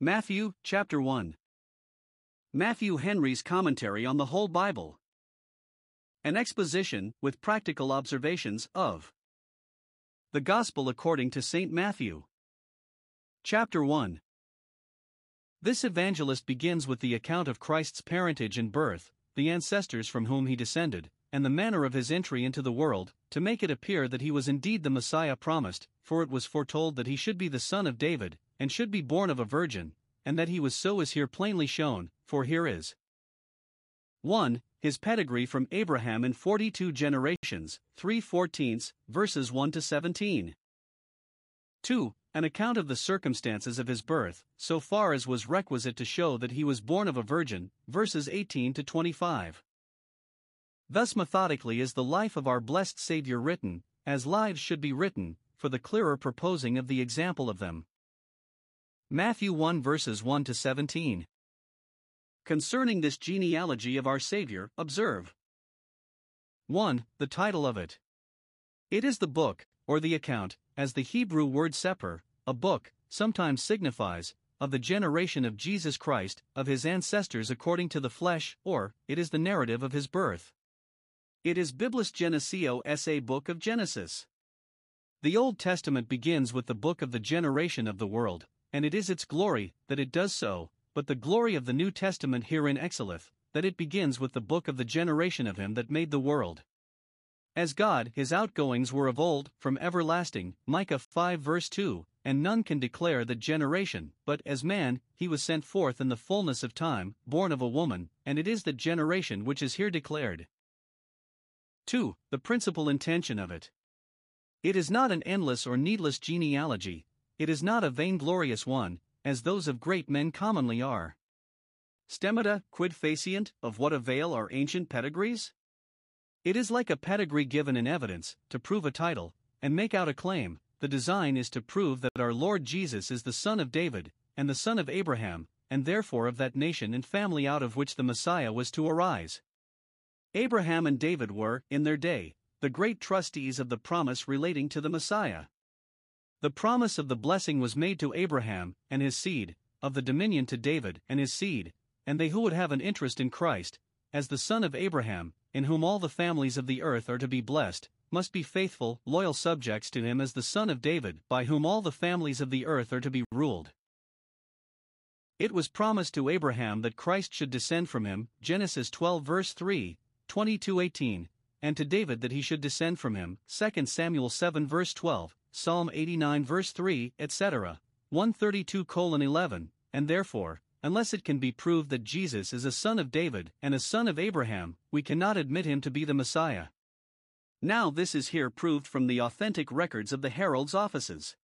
Matthew, chapter 1. Matthew Henry's Commentary on the Whole Bible. An exposition, with practical observations, of the Gospel according to St. Matthew. Chapter 1. This evangelist begins with the account of Christ's parentage and birth, the ancestors from whom he descended, and the manner of his entry into the world, to make it appear that he was indeed the Messiah promised, for it was foretold that he should be the son of David, and should be born of a virgin, and that he was so is here plainly shown, for here is 1. His pedigree from Abraham in 42 generations, 3 fourteenths, verses 1 to 17. 2. An account of the circumstances of his birth, so far as was requisite to show that he was born of a virgin, verses 18 to 25. Thus, methodically, is the life of our blessed Saviour written, as lives should be written, for the clearer proposing of the example of them. Matthew 1 verses 1 to 17. Concerning this genealogy of our Savior, observe 1. The title of it. It is the book, or the account, as the Hebrew word sepher, a book, sometimes signifies, of the generation of Jesus Christ, of his ancestors according to the flesh, or, it is the narrative of his birth. It is Biblos Geneseos a Book of Genesis. The Old Testament begins with the book of the generation of the world, and it is its glory that it does so, but the glory of the New Testament herein excelleth, that it begins with the book of the generation of him that made the world. As God, his outgoings were of old, from everlasting, Micah 5 verse 2, and none can declare the generation, but as man, he was sent forth in the fullness of time, born of a woman, and it is that generation which is here declared. 2. The principal intention of it. It is not an endless or needless genealogy, it is not a vainglorious one, as those of great men commonly are. Stemmata, quid faciant, of what avail are ancient pedigrees? It is like a pedigree given in evidence, to prove a title, and make out a claim. The design is to prove that our Lord Jesus is the son of David, and the son of Abraham, and therefore of that nation and family out of which the Messiah was to arise. Abraham and David were, in their day, the great trustees of the promise relating to the Messiah. The promise of the blessing was made to Abraham and his seed, of the dominion to David and his seed, and they who would have an interest in Christ, as the son of Abraham, in whom all the families of the earth are to be blessed, must be faithful, loyal subjects to him as the son of David, by whom all the families of the earth are to be ruled. It was promised to Abraham that Christ should descend from him, Genesis 12 verse 3, 22:18, and to David that he should descend from him, 2 Samuel 7 verse 12, Psalm 89 verse 3, etc., 132 colon 11, and therefore, unless it can be proved that Jesus is a son of David and a son of Abraham, we cannot admit him to be the Messiah. Now, this is here proved from the authentic records of the heralds' offices.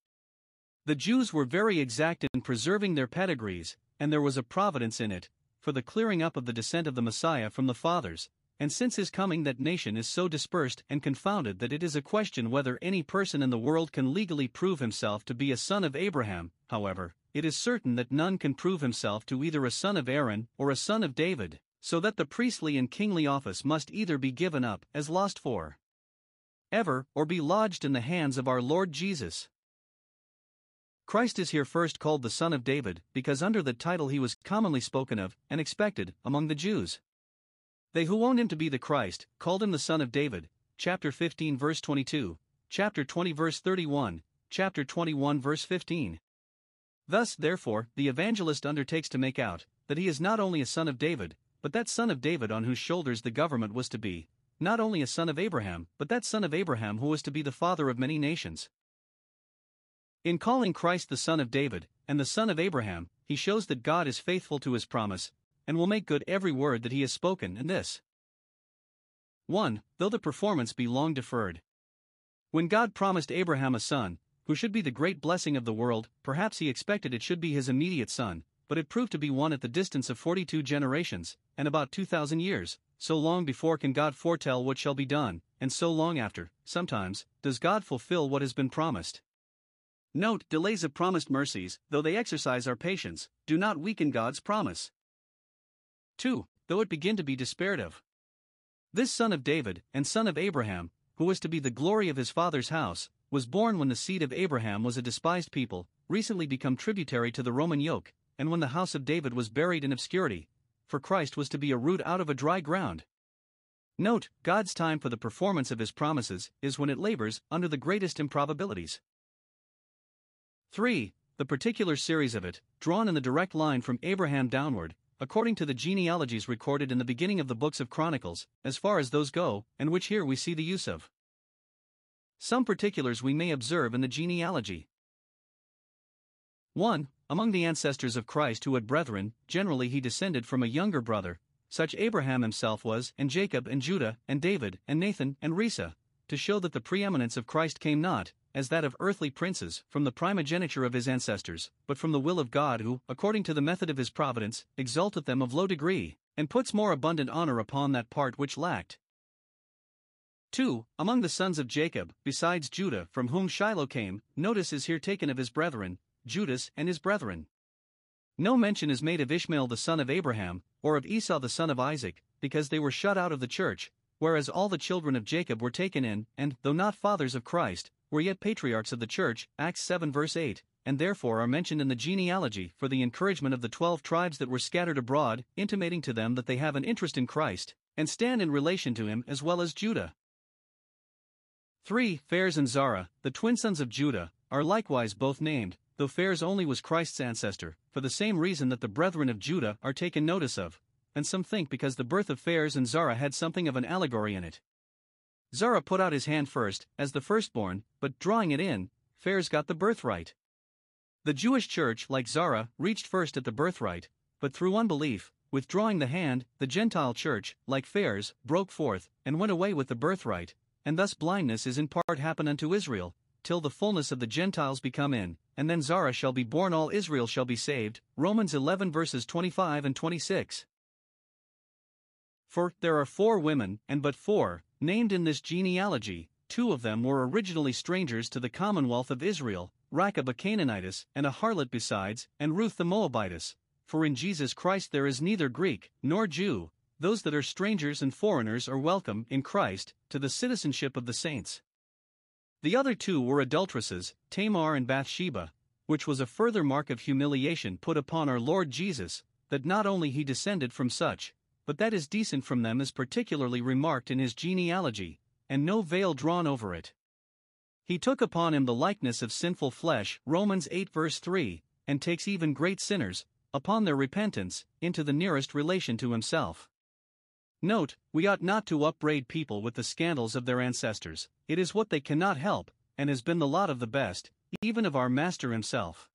The Jews were very exact in preserving their pedigrees, and there was a providence in it, for the clearing up of the descent of the Messiah from the fathers, and since his coming, that nation is so dispersed and confounded that it is a question whether any person in the world can legally prove himself to be a son of Abraham. However, it is certain that none can prove himself to either a son of Aaron or a son of David, so that the priestly and kingly office must either be given up as lost for ever or be lodged in the hands of our Lord Jesus. Christ is here first called the Son of David, because under that title he was commonly spoken of and expected among the Jews. They who owned him to be the Christ called him the Son of David, chapter 15, verse 22, chapter 20, verse 31, chapter 21, verse 15. Thus, therefore, the evangelist undertakes to make out that he is not only a son of David, but that son of David on whose shoulders the government was to be, not only a son of Abraham, but that son of Abraham who was to be the father of many nations. In calling Christ the son of David and the son of Abraham, he shows that God is faithful to his promise and will make good every word that he has spoken in this. 1. Though the performance be long deferred. When God promised Abraham a son, who should be the great blessing of the world, perhaps he expected it should be his immediate son, but it proved to be one at the distance of 42 generations, and about 2,000 years. So long before can God foretell what shall be done, and so long after, sometimes, does God fulfill what has been promised. Note delays of promised mercies, though they exercise our patience, do not weaken God's promise. 2. Though it begin to be despaired of. This son of David, and son of Abraham, who was to be the glory of his father's house, was born when the seed of Abraham was a despised people, recently become tributary to the Roman yoke, and when the house of David was buried in obscurity, for Christ was to be a root out of a dry ground. Note, God's time for the performance of his promises is when it labors under the greatest improbabilities. 3. The particular series of it, drawn in the direct line from Abraham downward, according to the genealogies recorded in the beginning of the books of Chronicles, as far as those go, and which here we see the use of. Some particulars we may observe in the genealogy. 1. Among the ancestors of Christ who had brethren, generally he descended from a younger brother, such Abraham himself was, and Jacob and Judah, and David, and Nathan, and Rhesa, to show that the preeminence of Christ came not, as that of earthly princes, from the primogeniture of his ancestors, but from the will of God, who, according to the method of his providence, exalteth them of low degree, and puts more abundant honor upon that part which lacked. 2. Among the sons of Jacob, besides Judah, from whom Shiloh came, notice is here taken of his brethren, Judas and his brethren. No mention is made of Ishmael the son of Abraham, or of Esau the son of Isaac, because they were shut out of the church, whereas all the children of Jacob were taken in, and, though not fathers of Christ, were yet patriarchs of the church, Acts 7 verse 8, and therefore are mentioned in the genealogy for the encouragement of the twelve tribes that were scattered abroad, intimating to them that they have an interest in Christ, and stand in relation to him as well as Judah. 3. Phares and Zara, the twin sons of Judah, are likewise both named, though Phares only was Christ's ancestor, for the same reason that the brethren of Judah are taken notice of, and some think because the birth of Phares and Zara had something of an allegory in it. Zara put out his hand first, as the firstborn, but drawing it in, Phares got the birthright. The Jewish church, like Zara, reached first at the birthright, but through unbelief, withdrawing the hand, the Gentile church, like Phares, broke forth, and went away with the birthright, and thus blindness is in part happen unto Israel, till the fullness of the Gentiles become in, and then Zara shall be born, all Israel shall be saved. Romans 11 verses 25 and 26. For there are four women, and but four, named in this genealogy, two of them were originally strangers to the commonwealth of Israel, Rachab a Canaanitess, and a harlot besides, and Ruth the Moabitess. For in Jesus Christ there is neither Greek, nor Jew, those that are strangers and foreigners are welcome, in Christ, to the citizenship of the saints. The other two were adulteresses, Tamar and Bathsheba, which was a further mark of humiliation put upon our Lord Jesus, that not only he descended from such, but that is decent from them is particularly remarked in his genealogy, and no veil drawn over it. He took upon him the likeness of sinful flesh, Romans 8 verse 3, and takes even great sinners, upon their repentance, into the nearest relation to himself. Note, we ought not to upbraid people with the scandals of their ancestors, it is what they cannot help, and has been the lot of the best, even of our Master himself.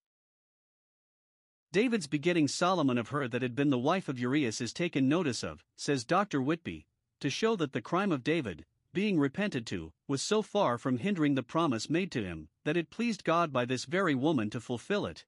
David's begetting Solomon of her that had been the wife of Urias is taken notice of, says Dr. Whitby, to show that the crime of David, being repented to, was so far from hindering the promise made to him, that it pleased God by this very woman to fulfill it.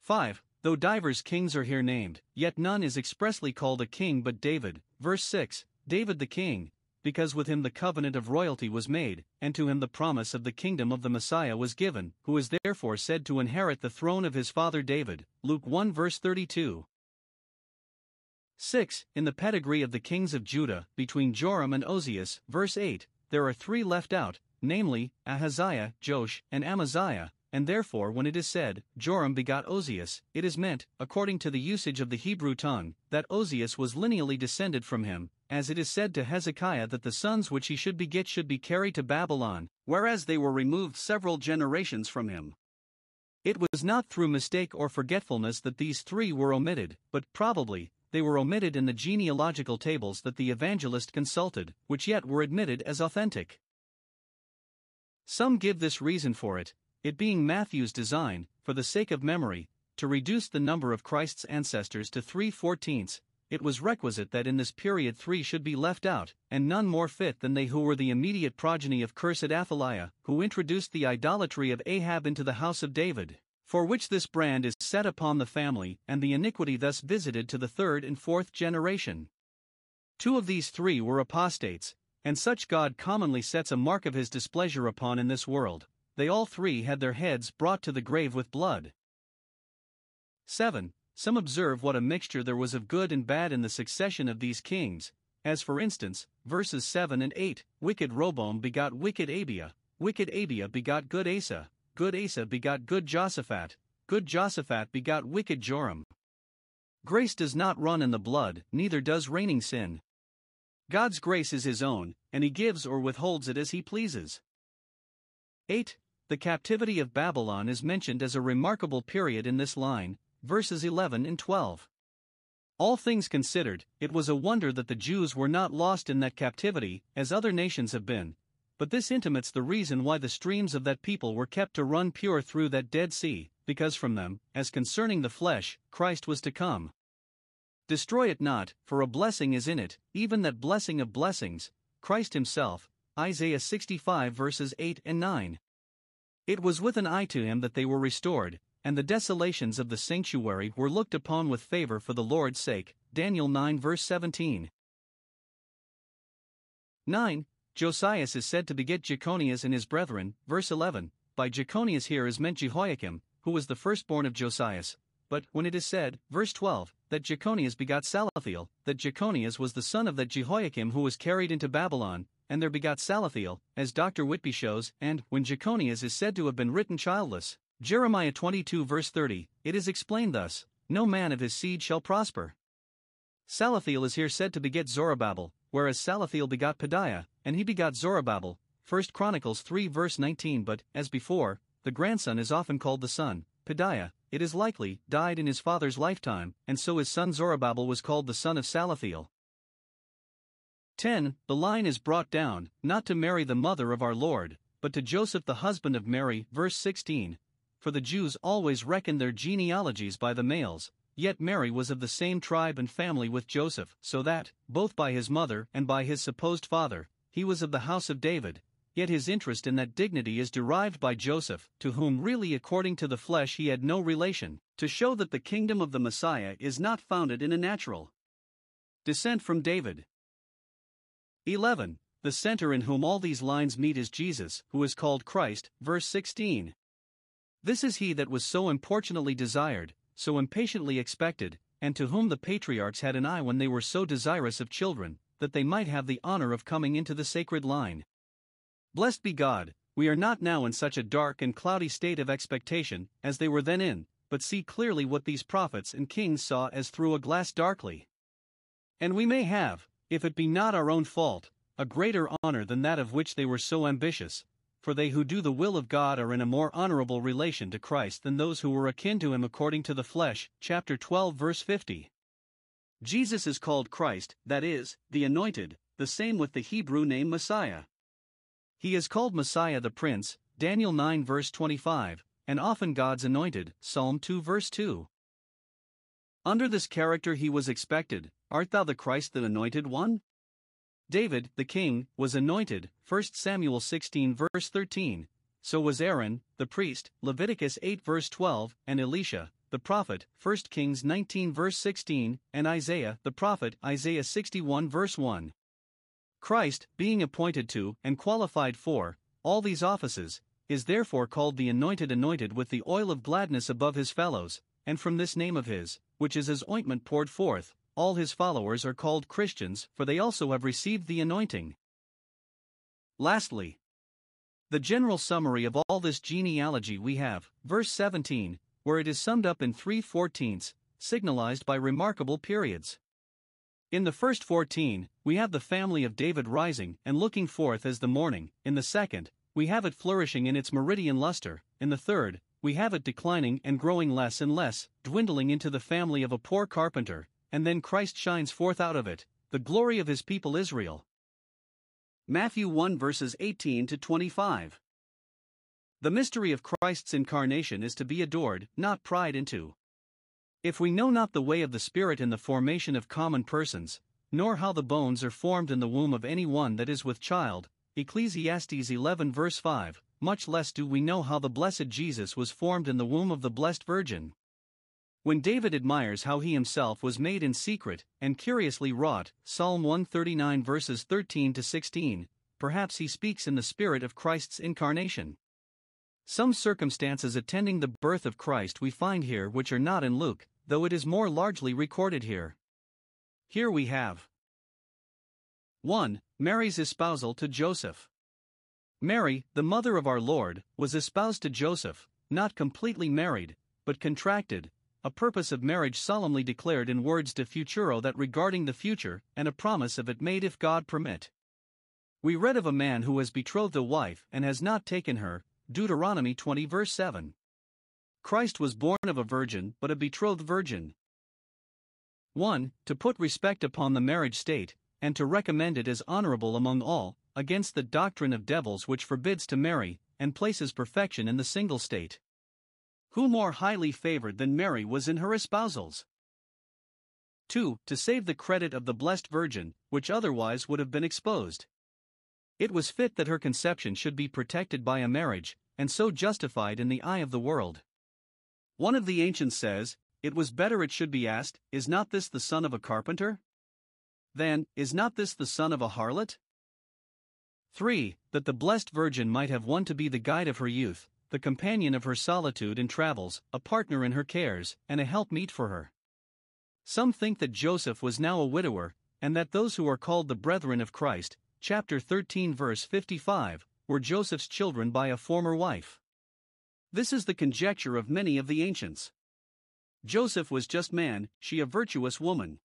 5. Though divers kings are here named, yet none is expressly called a king but David. Verse 6 David the king, because with him the covenant of royalty was made, and to him the promise of the kingdom of the Messiah was given, who is therefore said to inherit the throne of his father David. Luke 1 verse 32. 6. In the pedigree of the kings of Judah, between Joram and Ozias, verse 8, there are three left out, namely, Ahaziah, Joash, and Amaziah, and therefore when it is said, Joram begot Ozias, it is meant, according to the usage of the Hebrew tongue, that Ozias was lineally descended from him, as it is said to Hezekiah that the sons which he should beget should be carried to Babylon, whereas they were removed several generations from him. It was not through mistake or forgetfulness that these three were omitted, but probably, they were omitted in the genealogical tables that the evangelist consulted, which yet were admitted as authentic. Some give this reason for it, it being Matthew's design, for the sake of memory, to reduce the number of Christ's ancestors to three fourteenths, it was requisite that in this period three should be left out, and none more fit than they who were the immediate progeny of cursed Athaliah, who introduced the idolatry of Ahab into the house of David, for which this brand is set upon the family, and the iniquity thus visited to the third and fourth generation. Two of these three were apostates, and such God commonly sets a mark of his displeasure upon in this world. They all three had their heads brought to the grave with blood. 7. Some observe what a mixture there was of good and bad in the succession of these kings, as for instance, verses 7 and 8 Wicked Roboam begot wicked Abia, wicked Abia begot good Asa, good Asa begot good Josaphat, good Josaphat begot wicked Joram. Grace does not run in the blood, neither does reigning sin. God's grace is his own, and he gives or withholds it as he pleases. 8. The captivity of Babylon is mentioned as a remarkable period in this line, verses 11 and 12. All things considered, it was a wonder that the Jews were not lost in that captivity, as other nations have been. But this intimates the reason why the streams of that people were kept to run pure through that Dead Sea, because from them, as concerning the flesh, Christ was to come. Destroy it not, for a blessing is in it, even that blessing of blessings, Christ Himself. Isaiah 65 verses 8 and 9. It was with an eye to Him that they were restored, and the desolations of the sanctuary were looked upon with favor for the Lord's sake. Daniel 9 verse 17. 9. Josias is said to beget Jeconias and his brethren, verse 11. By Jeconias here is meant Jehoiakim, who was the firstborn of Josias. But when it is said, verse 12, that Jeconias begot Salathiel, that Jeconias was the son of that Jehoiakim who was carried into Babylon, and there begot Salathiel, as Dr. Whitby shows, and when Jeconias is said to have been written childless, Jeremiah 22 verse 30, it is explained thus No man of his seed shall prosper. Salathiel is here said to beget Zorobabel, whereas Salathiel begot Pedaiah, and he begot Zorobabel, 1 Chronicles 3 verse 19. But, as before, the grandson is often called the son, Pedaiah, it is likely, died in his father's lifetime, and so his son Zorobabel was called the son of Salathiel. 10. The line is brought down, not to Mary the mother of our Lord, but to Joseph the husband of Mary, verse 16. For the Jews always reckoned their genealogies by the males, yet Mary was of the same tribe and family with Joseph, so that, both by his mother and by his supposed father, he was of the house of David, yet his interest in that dignity is derived by Joseph, to whom really according to the flesh he had no relation, to show that the kingdom of the Messiah is not founded in a natural descent from David. 11. The center in whom all these lines meet is Jesus, who is called Christ, verse 16. This is he that was so importunately desired, so impatiently expected, and to whom the patriarchs had an eye when they were so desirous of children, that they might have the honor of coming into the sacred line. Blessed be God, we are not now in such a dark and cloudy state of expectation as they were then in, but see clearly what these prophets and kings saw as through a glass darkly. And we may have, if it be not our own fault, a greater honor than that of which they were so ambitious, for they who do the will of God are in a more honorable relation to Christ than those who were akin to him according to the flesh. Chapter 12, verse 50. Jesus is called Christ, that is, the Anointed, the same with the Hebrew name Messiah. He is called Messiah the Prince, Daniel 9 verse 25, and often God's anointed, Psalm 2 verse 2. Under this character he was expected, Art thou the Christ the anointed one? David, the king, was anointed, 1 Samuel 16 verse 13. So was Aaron, the priest, Leviticus 8 verse 12, and Elisha, the prophet, 1 Kings 19 verse 16, and Isaiah, the prophet, Isaiah 61 verse 1. Christ, being appointed to, and qualified for, all these offices, is therefore called the Anointed Anointed with the oil of gladness above his fellows, and from this name of his, which is his ointment poured forth, all his followers are called Christians, for they also have received the anointing. Lastly, the general summary of all this genealogy we have, verse 17, where it is summed up in three fourteenths, signalized by remarkable periods. In the first 14, we have the family of David rising and looking forth as the morning. In the second, we have it flourishing in its meridian luster. In the third, we have it declining and growing less and less, dwindling into the family of a poor carpenter, and then Christ shines forth out of it, the glory of his people Israel. Matthew 1 verses 18 to 25. The mystery of Christ's incarnation is to be adored, not pried into. If we know not the way of the Spirit in the formation of common persons, nor how the bones are formed in the womb of any one that is with child, Ecclesiastes 11 verse 5, much less do we know how the blessed Jesus was formed in the womb of the blessed Virgin. When David admires how he himself was made in secret and curiously wrought, Psalm 139 verses 13 to 16, perhaps he speaks in the spirit of Christ's incarnation. Some circumstances attending the birth of Christ we find here which are not in Luke, though it is more largely recorded here. Here we have 1. Mary's espousal to Joseph. Mary, the mother of our Lord, was espoused to Joseph, not completely married, but contracted, a purpose of marriage solemnly declared in words de futuro that regarding the future, and a promise of it made if God permit. We read of a man who has betrothed a wife and has not taken her, Deuteronomy 20 verse 7. Christ was born of a virgin but a betrothed virgin. 1. To put respect upon the marriage state, and to recommend it as honorable among all, against the doctrine of devils which forbids to marry, and places perfection in the single state. Who more highly favored than Mary was in her espousals? 2. To save the credit of the Blessed Virgin, which otherwise would have been exposed. It was fit that her conception should be protected by a marriage, and so justified in the eye of the world. One of the ancients says, It was better it should be asked, Is not this the son of a carpenter? Than, Is not this the son of a harlot? 3. That the Blessed Virgin might have one to be the guide of her youth, the companion of her solitude and travels, a partner in her cares, and a helpmeet for her. Some think that Joseph was now a widower, and that those who are called the brethren of Christ, chapter 13, verse 55, were Joseph's children by a former wife. This is the conjecture of many of the ancients. Joseph was just man, she a virtuous woman.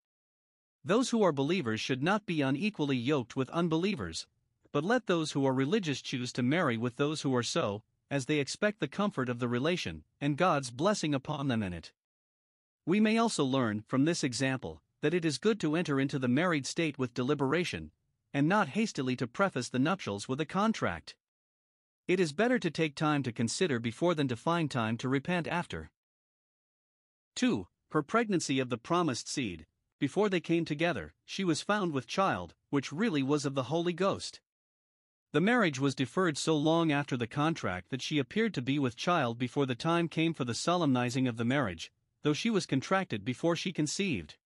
Those who are believers should not be unequally yoked with unbelievers, but let those who are religious choose to marry with those who are so, as they expect the comfort of the relation, and God's blessing upon them in it. We may also learn, from this example, that it is good to enter into the married state with deliberation, and not hastily to preface the nuptials with a contract. It is better to take time to consider before than to find time to repent after. 2. Her pregnancy of the promised seed, before they came together, she was found with child, which really was of the Holy Ghost. The marriage was deferred so long after the contract that she appeared to be with child before the time came for the solemnizing of the marriage, though she was contracted before she conceived.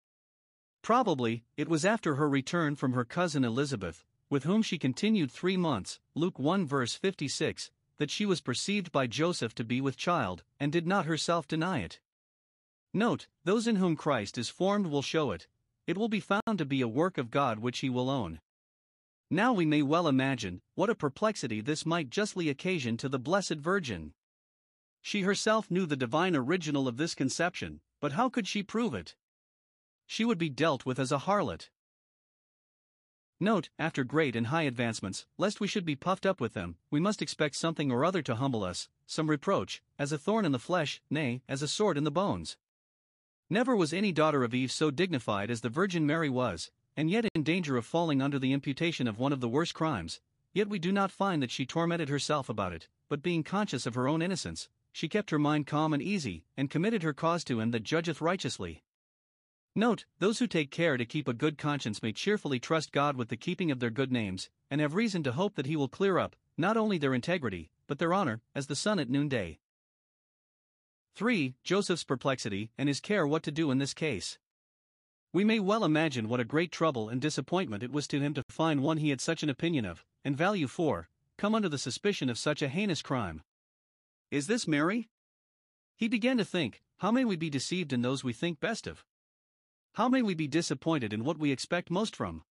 Probably, it was after her return from her cousin Elizabeth, with whom she continued three months, Luke 1 verse 56, that she was perceived by Joseph to be with child, and did not herself deny it. Note, those in whom Christ is formed will show it, it will be found to be a work of God which he will own. Now we may well imagine what a perplexity this might justly occasion to the Blessed Virgin. She herself knew the divine original of this conception, but how could she prove it? She would be dealt with as a harlot. Note, after great and high advancements, lest we should be puffed up with them, we must expect something or other to humble us, some reproach, as a thorn in the flesh, nay, as a sword in the bones. Never was any daughter of Eve so dignified as the Virgin Mary was, and yet in danger of falling under the imputation of one of the worst crimes, yet we do not find that she tormented herself about it, but being conscious of her own innocence, she kept her mind calm and easy, and committed her cause to him that judgeth righteously. Note, those who take care to keep a good conscience may cheerfully trust God with the keeping of their good names, and have reason to hope that He will clear up, not only their integrity, but their honor, as the sun at noonday. 3. Joseph's perplexity and his care what to do in this case. We may well imagine what a great trouble and disappointment it was to him to find one he had such an opinion of, and value for, come under the suspicion of such a heinous crime. Is this Mary? He began to think, how may we be deceived in those we think best of? How may we be disappointed in what we expect most from?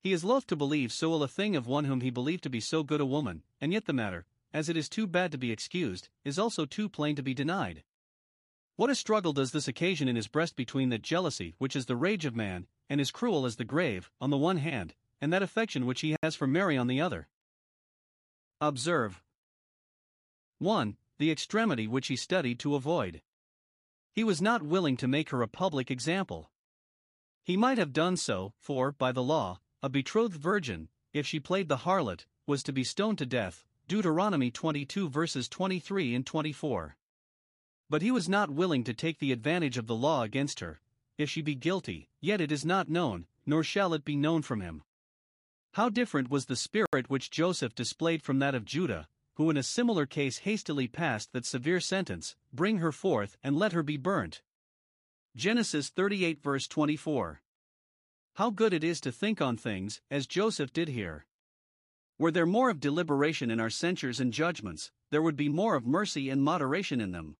He is loath to believe so ill a thing of one whom he believed to be so good a woman, and yet the matter, as it is too bad to be excused, is also too plain to be denied. What a struggle does this occasion in his breast between that jealousy which is the rage of man, and is cruel as the grave, on the one hand, and that affection which he has for Mary on the other. Observe 1. The extremity which he studied to avoid. He was not willing to make her a public example. He might have done so, for, by the law, a betrothed virgin, if she played the harlot, was to be stoned to death. Deuteronomy 22 verses 23 and 24. But he was not willing to take the advantage of the law against her. If she be guilty, yet it is not known, nor shall it be known from him. How different was the spirit which Joseph displayed from that of Judah, who in a similar case hastily passed that severe sentence Bring her forth and let her be burnt. Genesis 38 verse 24. How good it is to think on things, as Joseph did here. Were there more of deliberation in our censures and judgments, there would be more of mercy and moderation in them.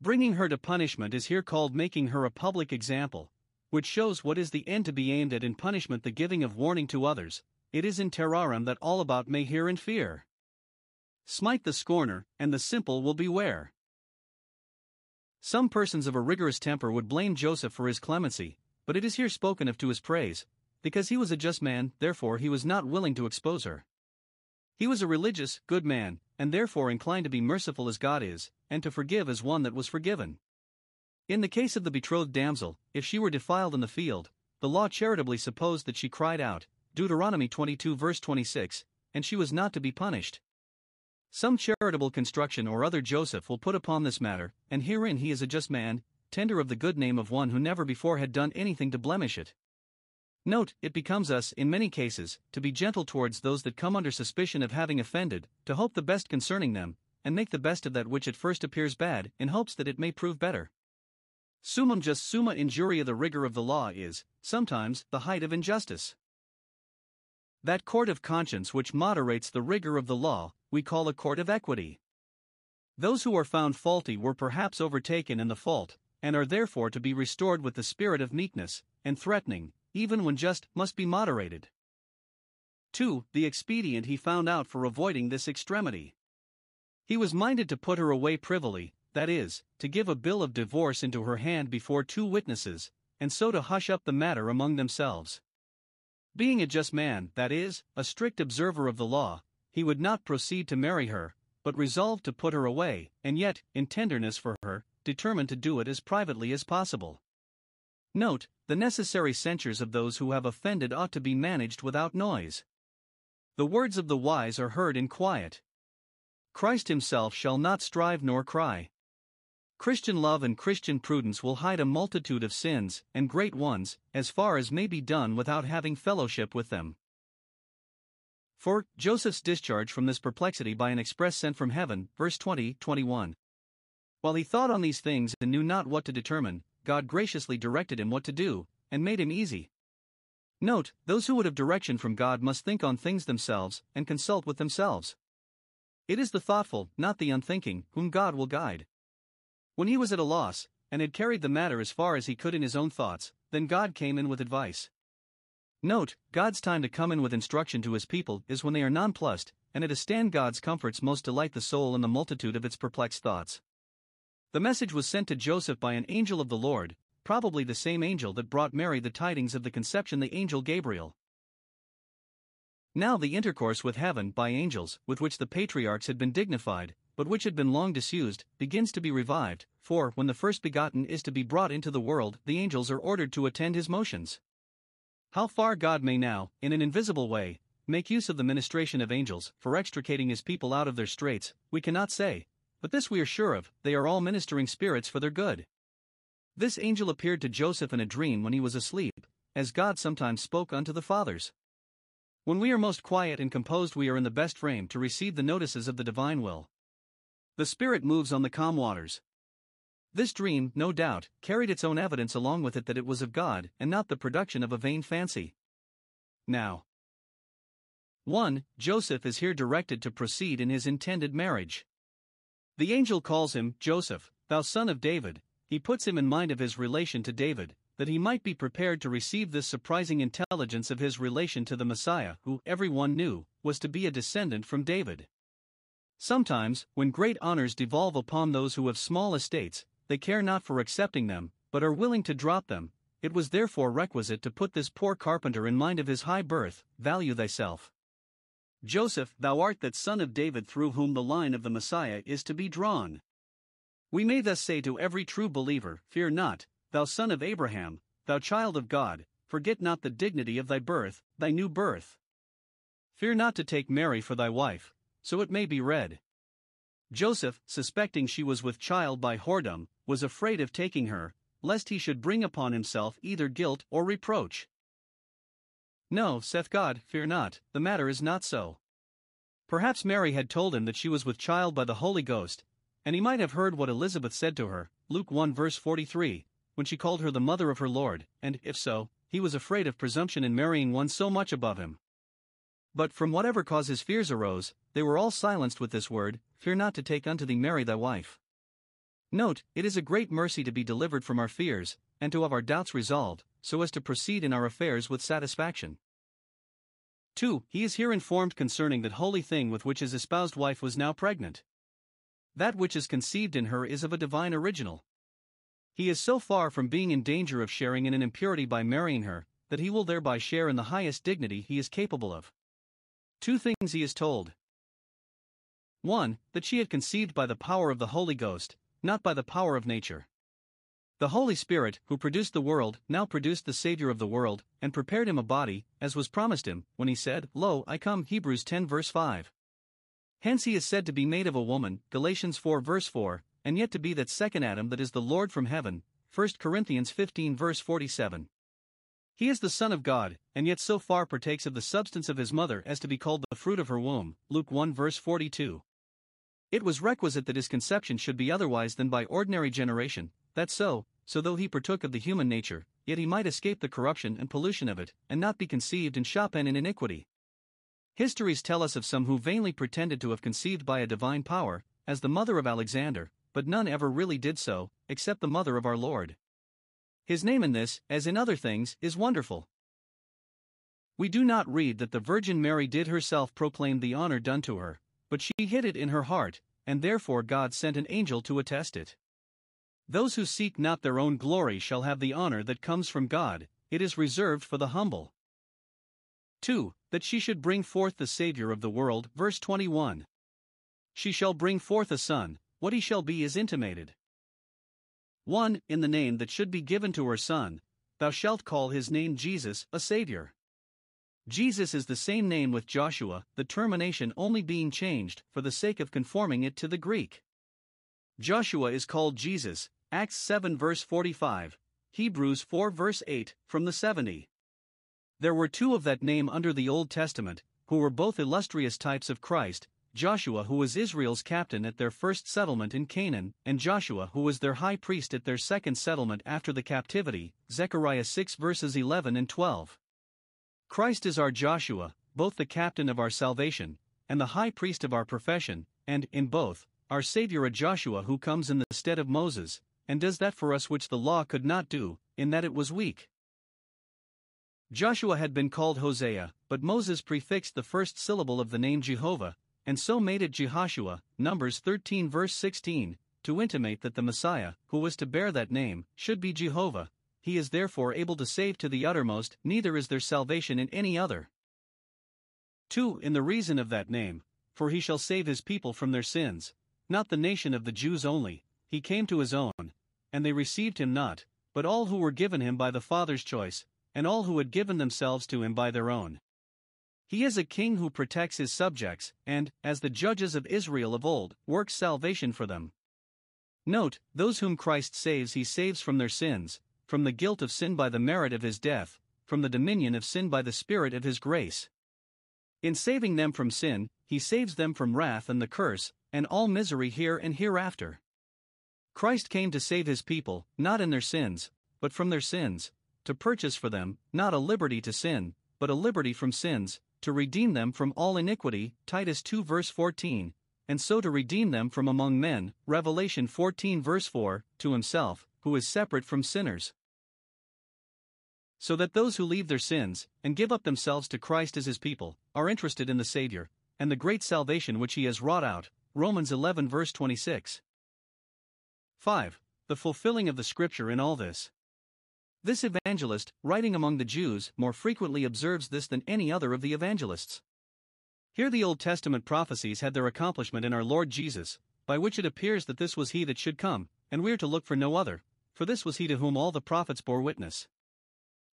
Bringing her to punishment is here called making her a public example, which shows what is the end to be aimed at in punishment the giving of warning to others, it is in terrorem that all about may hear and fear. Smite the scorner, and the simple will beware. Some persons of a rigorous temper would blame Joseph for his clemency, but it is here spoken of to his praise, because he was a just man, therefore he was not willing to expose her. He was a religious, good man, and therefore inclined to be merciful as God is, and to forgive as one that was forgiven. In the case of the betrothed damsel, if she were defiled in the field, the law charitably supposed that she cried out, Deuteronomy 22 verse 26, and she was not to be punished. Some charitable construction or other Joseph will put upon this matter, and herein he is a just man, tender of the good name of one who never before had done anything to blemish it. Note, it becomes us, in many cases, to be gentle towards those that come under suspicion of having offended, to hope the best concerning them, and make the best of that which at first appears bad, in hopes that it may prove better. Summum jus summa injuria the rigor of the law is, sometimes, the height of injustice. That court of conscience which moderates the rigor of the law, we call a court of equity. Those who are found faulty were perhaps overtaken in the fault, and are therefore to be restored with the spirit of meekness, and threatening, even when just, must be moderated. 2. The expedient he found out for avoiding this extremity. He was minded to put her away privily, that is, to give a bill of divorce into her hand before two witnesses, and so to hush up the matter among themselves. Being a just man, that is, a strict observer of the law, he would not proceed to marry her, but resolved to put her away, and yet, in tenderness for her, determined to do it as privately as possible. Note, the necessary censures of those who have offended ought to be managed without noise. The words of the wise are heard in quiet. Christ himself shall not strive nor cry. Christian love and Christian prudence will hide a multitude of sins, and great ones, as far as may be done without having fellowship with them. For Joseph's discharge from this perplexity by an express sent from heaven, verse 20 21. While he thought on these things and knew not what to determine, God graciously directed him what to do, and made him easy. Note, those who would have direction from God must think on things themselves, and consult with themselves. It is the thoughtful, not the unthinking, whom God will guide. When he was at a loss, and had carried the matter as far as he could in his own thoughts, then God came in with advice. Note, God's time to come in with instruction to his people is when they are nonplussed, and at a stand God's comforts most delight the soul in the multitude of its perplexed thoughts. The message was sent to Joseph by an angel of the Lord, probably the same angel that brought Mary the tidings of the conception, the angel Gabriel. Now, the intercourse with heaven by angels, with which the patriarchs had been dignified, but which had been long disused, begins to be revived, for, when the first begotten is to be brought into the world, the angels are ordered to attend his motions. How far God may now, in an invisible way, make use of the ministration of angels for extricating his people out of their straits, we cannot say, but this we are sure of, they are all ministering spirits for their good. This angel appeared to Joseph in a dream when he was asleep, as God sometimes spoke unto the fathers. When we are most quiet and composed, we are in the best frame to receive the notices of the divine will. The Spirit moves on the calm waters. This dream, no doubt, carried its own evidence along with it that it was of God and not the production of a vain fancy. Now, 1. Joseph is here directed to proceed in his intended marriage. The angel calls him, Joseph, thou son of David, he puts him in mind of his relation to David, that he might be prepared to receive this surprising intelligence of his relation to the Messiah, who, every one knew, was to be a descendant from David. Sometimes, when great honors devolve upon those who have small estates, they care not for accepting them, but are willing to drop them. It was therefore requisite to put this poor carpenter in mind of his high birth, value thyself. Joseph, thou art that son of David through whom the line of the Messiah is to be drawn. We may thus say to every true believer Fear not, thou son of Abraham, thou child of God, forget not the dignity of thy birth, thy new birth. Fear not to take Mary for thy wife, so it may be read. Joseph, suspecting she was with child by whoredom, was afraid of taking her, lest he should bring upon himself either guilt or reproach. No, saith God, fear not, the matter is not so. Perhaps Mary had told him that she was with child by the Holy Ghost, and he might have heard what Elizabeth said to her, Luke 1 verse 43, when she called her the mother of her Lord, and, if so, he was afraid of presumption in marrying one so much above him. But from whatever cause his fears arose, they were all silenced with this word Fear not to take unto thee Mary thy wife. Note, it is a great mercy to be delivered from our fears, and to have our doubts resolved, so as to proceed in our affairs with satisfaction. 2. He is here informed concerning that holy thing with which his espoused wife was now pregnant. That which is conceived in her is of a divine original. He is so far from being in danger of sharing in an impurity by marrying her, that he will thereby share in the highest dignity he is capable of. Two things he is told 1. That she had conceived by the power of the Holy Ghost, not by the power of nature. The Holy Spirit, who produced the world, now produced the Savior of the world, and prepared him a body, as was promised him, when he said, Lo, I come. Hebrews 10 verse 5. Hence he is said to be made of a woman, Galatians 4 verse 4, and yet to be that second Adam that is the Lord from heaven, 1 Corinthians 15 verse 47. He is the Son of God, and yet so far partakes of the substance of his mother as to be called the fruit of her womb, Luke 1 verse 42. It was requisite that his conception should be otherwise than by ordinary generation, that so, so though he partook of the human nature, yet he might escape the corruption and pollution of it, and not be conceived in shapen in iniquity. Histories tell us of some who vainly pretended to have conceived by a divine power, as the mother of Alexander, but none ever really did so, except the mother of our Lord. His name in this, as in other things, is wonderful. We do not read that the Virgin Mary did herself proclaim the honor done to her, but she hid it in her heart, and therefore God sent an angel to attest it. Those who seek not their own glory shall have the honor that comes from God, it is reserved for the humble. 2. That she should bring forth the Saviour of the world, verse 21. She shall bring forth a son, what he shall be is intimated. 1. In the name that should be given to her son, thou shalt call his name Jesus, a Saviour. Jesus is the same name with Joshua, the termination only being changed for the sake of conforming it to the Greek. Joshua is called Jesus, Acts 7 verse 45, Hebrews 4 verse 8, from the 70. There were two of that name under the Old Testament, who were both illustrious types of Christ Joshua, who was Israel's captain at their first settlement in Canaan, and Joshua, who was their high priest at their second settlement after the captivity, Zechariah 6 verses 11 and 12. Christ is our Joshua, both the captain of our salvation, and the high priest of our profession, and, in both, our Saviour a Joshua who comes in the stead of Moses, and does that for us which the law could not do, in that it was weak. Joshua had been called Hosea, but Moses prefixed the first syllable of the name Jehovah, and so made it Jehoshua, Numbers 13 verse 16, to intimate that the Messiah, who was to bear that name, should be Jehovah. He is therefore able to save to the uttermost, neither is there salvation in any other. 2. In the reason of that name, for he shall save his people from their sins, not the nation of the Jews only, he came to his own, and they received him not, but all who were given him by the Father's choice, and all who had given themselves to him by their own. He is a king who protects his subjects, and, as the judges of Israel of old, works salvation for them. Note, those whom Christ saves, he saves from their sins, from the guilt of sin by the merit of his death, from the dominion of sin by the spirit of his grace. In saving them from sin, he saves them from wrath and the curse, and all misery here and hereafter. Christ came to save his people, not in their sins, but from their sins, to purchase for them, not a liberty to sin, but a liberty from sins, to redeem them from all iniquity, Titus 2 verse 14, and so to redeem them from among men, Revelation 14 verse 4, to himself, who is separate from sinners. So that those who leave their sins, and give up themselves to Christ as his people, are interested in the Saviour, and the great salvation which he has wrought out, Romans 11 verse 26. 5. The fulfilling of the scripture in all this. This evangelist, writing among the Jews, more frequently observes this than any other of the evangelists. Here the Old Testament prophecies had their accomplishment in our Lord Jesus, by which it appears that this was he that should come, and we are to look for no other, for this was he to whom all the prophets bore witness.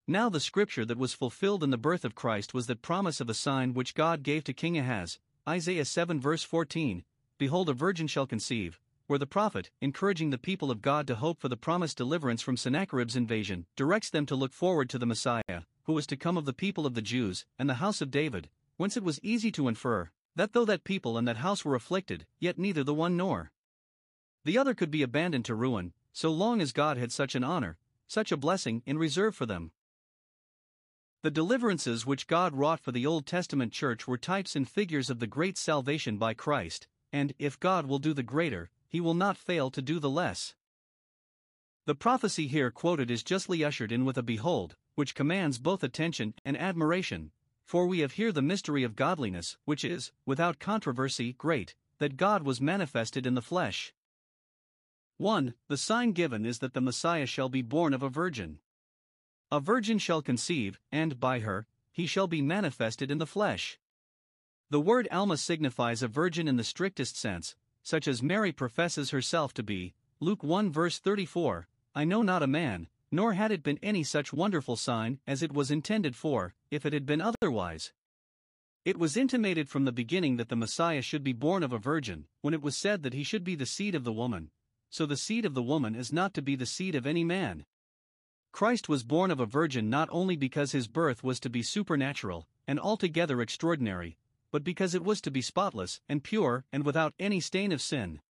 Now the scripture that was fulfilled in the birth of Christ was that promise of a sign which God gave to King Ahaz, Isaiah 7 verse 14, Behold a virgin shall conceive, where the prophet, encouraging the people of God to hope for the promised deliverance from Sennacherib's invasion, directs them to look forward to the Messiah, who was to come of the people of the Jews, and the house of David, whence it was easy to infer that though that people and that house were afflicted, yet neither the one nor the other could be abandoned to ruin, so long as God had such an honor, such a blessing in reserve for them. The deliverances which God wrought for the Old Testament church were types and figures of the great salvation by Christ, and, if God will do the greater, he will not fail to do the less. The prophecy here quoted is justly ushered in with a behold, which commands both attention and admiration, for we have here the mystery of godliness, which is, without controversy, great, that God was manifested in the flesh. 1. The sign given is that the Messiah shall be born of a virgin. A virgin shall conceive, and by her, he shall be manifested in the flesh. The word Almah signifies a virgin in the strictest sense, such as Mary professes herself to be. Luke 1 verse 34 I know not a man, nor had it been any such wonderful sign as it was intended for, if it had been otherwise. It was intimated from the beginning that the Messiah should be born of a virgin, when it was said that he should be the seed of the woman, so the seed of the woman is not to be the seed of any man. Christ was born of a virgin not only because his birth was to be supernatural and altogether extraordinary, but because it was to be spotless and pure and without any stain of sin.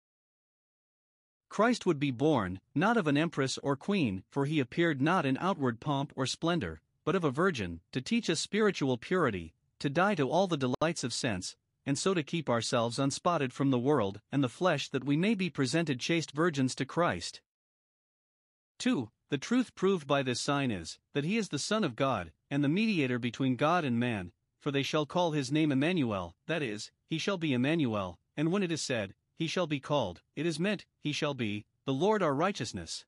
Christ would be born, not of an empress or queen, for he appeared not in outward pomp or splendor, but of a virgin, to teach us spiritual purity, to die to all the delights of sense, and so to keep ourselves unspotted from the world and the flesh that we may be presented chaste virgins to Christ. 2. The truth proved by this sign is that he is the Son of God, and the mediator between God and man, for they shall call his name Emmanuel, that is, he shall be Emmanuel, and when it is said, he shall be called, it is meant, he shall be, the Lord our righteousness.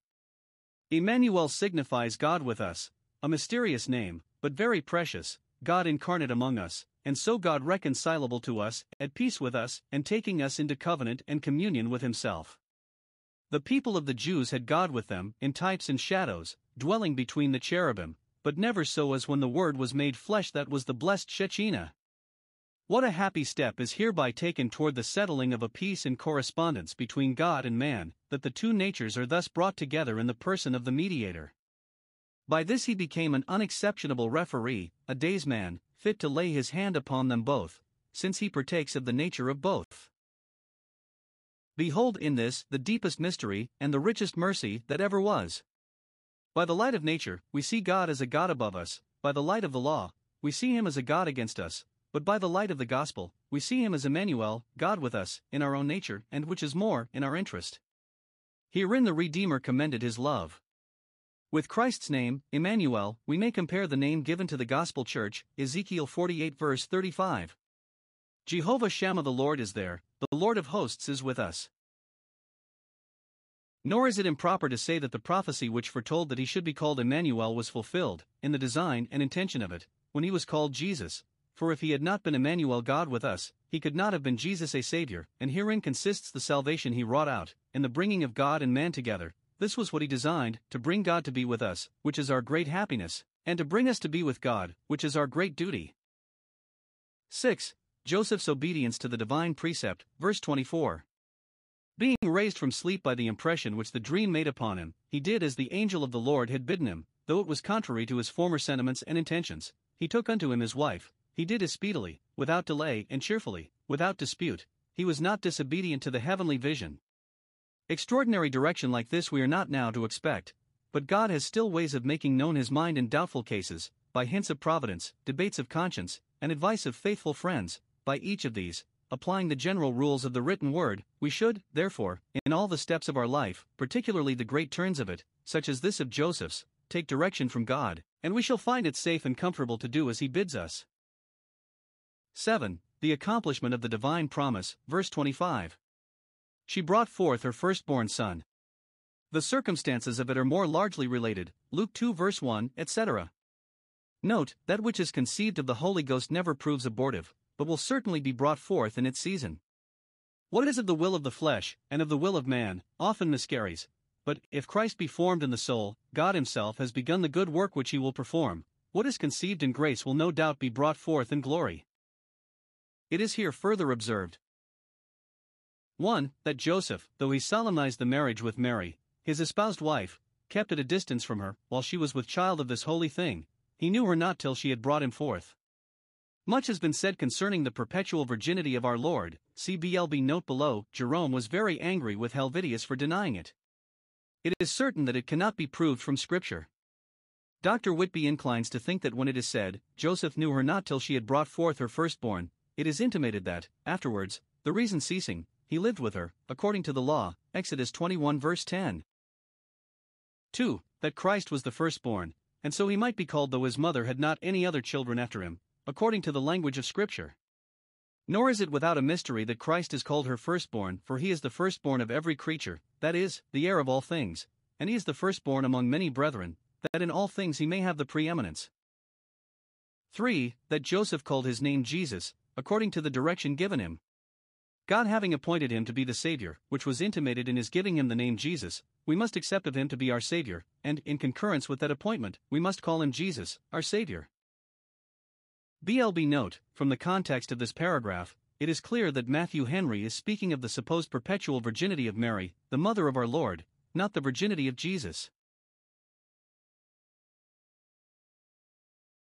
Emmanuel signifies God with us, a mysterious name, but very precious, God incarnate among us, and so God reconcilable to us, at peace with us, and taking us into covenant and communion with Himself. The people of the Jews had God with them, in types and shadows, dwelling between the cherubim, but never so as when the Word was made flesh, that was the blessed Shekinah. What a happy step is hereby taken toward the settling of a peace and correspondence between God and man, that the two natures are thus brought together in the person of the mediator. By this he became an unexceptionable referee, a daysman, fit to lay his hand upon them both, since he partakes of the nature of both. Behold in this the deepest mystery and the richest mercy that ever was. By the light of nature, we see God as a God above us, by the light of the law, we see him as a God against us, but by the light of the gospel, we see him as Emmanuel, God with us, in our own nature, and which is more, in our interest. Herein the Redeemer commended his love. With Christ's name, Emmanuel, we may compare the name given to the Gospel Church, Ezekiel 48 verse 35. Jehovah Shammah the Lord is there, the Lord of hosts is with us. Nor is it improper to say that the prophecy which foretold that he should be called Emmanuel was fulfilled, in the design and intention of it, when he was called Jesus, for if he had not been Emmanuel God with us, he could not have been Jesus a Saviour, and herein consists the salvation he wrought out, in the bringing of God and man together. This was what he designed, to bring God to be with us, which is our great happiness, and to bring us to be with God, which is our great duty. 6. Joseph's obedience to the divine precept, verse 24. Being raised from sleep by the impression which the dream made upon him, he did as the angel of the Lord had bidden him, though it was contrary to his former sentiments and intentions. He took unto him his wife, he did as speedily, without delay, and cheerfully, without dispute. He was not disobedient to the heavenly vision. Extraordinary direction like this we are not now to expect, but God has still ways of making known his mind in doubtful cases, by hints of providence, debates of conscience, and advice of faithful friends, by each of these, applying the general rules of the written word, we should, therefore, in all the steps of our life, particularly the great turns of it, such as this of Joseph's, take direction from God, and we shall find it safe and comfortable to do as he bids us. 7. The accomplishment of the divine promise, verse 25. She brought forth her firstborn son. The circumstances of it are more largely related, Luke 2 verse 1, etc. Note, that which is conceived of the Holy Ghost never proves abortive, but will certainly be brought forth in its season. What is of the will of the flesh, and of the will of man, often miscarries. But, if Christ be formed in the soul, God Himself has begun the good work which He will perform. What is conceived in grace will no doubt be brought forth in glory. It is here further observed 1. That Joseph, though he solemnized the marriage with Mary, his espoused wife, kept at a distance from her, while she was with child of this holy thing, he knew her not till she had brought him forth. Much has been said concerning the perpetual virginity of our Lord. CBLB note below Jerome was very angry with Helvidius for denying it. It is certain that it cannot be proved from Scripture. Dr. Whitby inclines to think that when it is said, Joseph knew her not till she had brought forth her firstborn, it is intimated that, afterwards, the reason ceasing, he lived with her, according to the law, Exodus 21 verse 10. 2. That Christ was the firstborn, and so he might be called though his mother had not any other children after him, according to the language of Scripture. Nor is it without a mystery that Christ is called her firstborn, for he is the firstborn of every creature, that is, the heir of all things, and he is the firstborn among many brethren, that in all things he may have the preeminence. 3. That Joseph called his name Jesus, according to the direction given him. God having appointed him to be the Savior, which was intimated in his giving him the name Jesus, we must accept of him to be our Savior, and, in concurrence with that appointment, we must call him Jesus, our Savior. BLB note From the context of this paragraph, it is clear that Matthew Henry is speaking of the supposed perpetual virginity of Mary, the mother of our Lord, not the virginity of Jesus.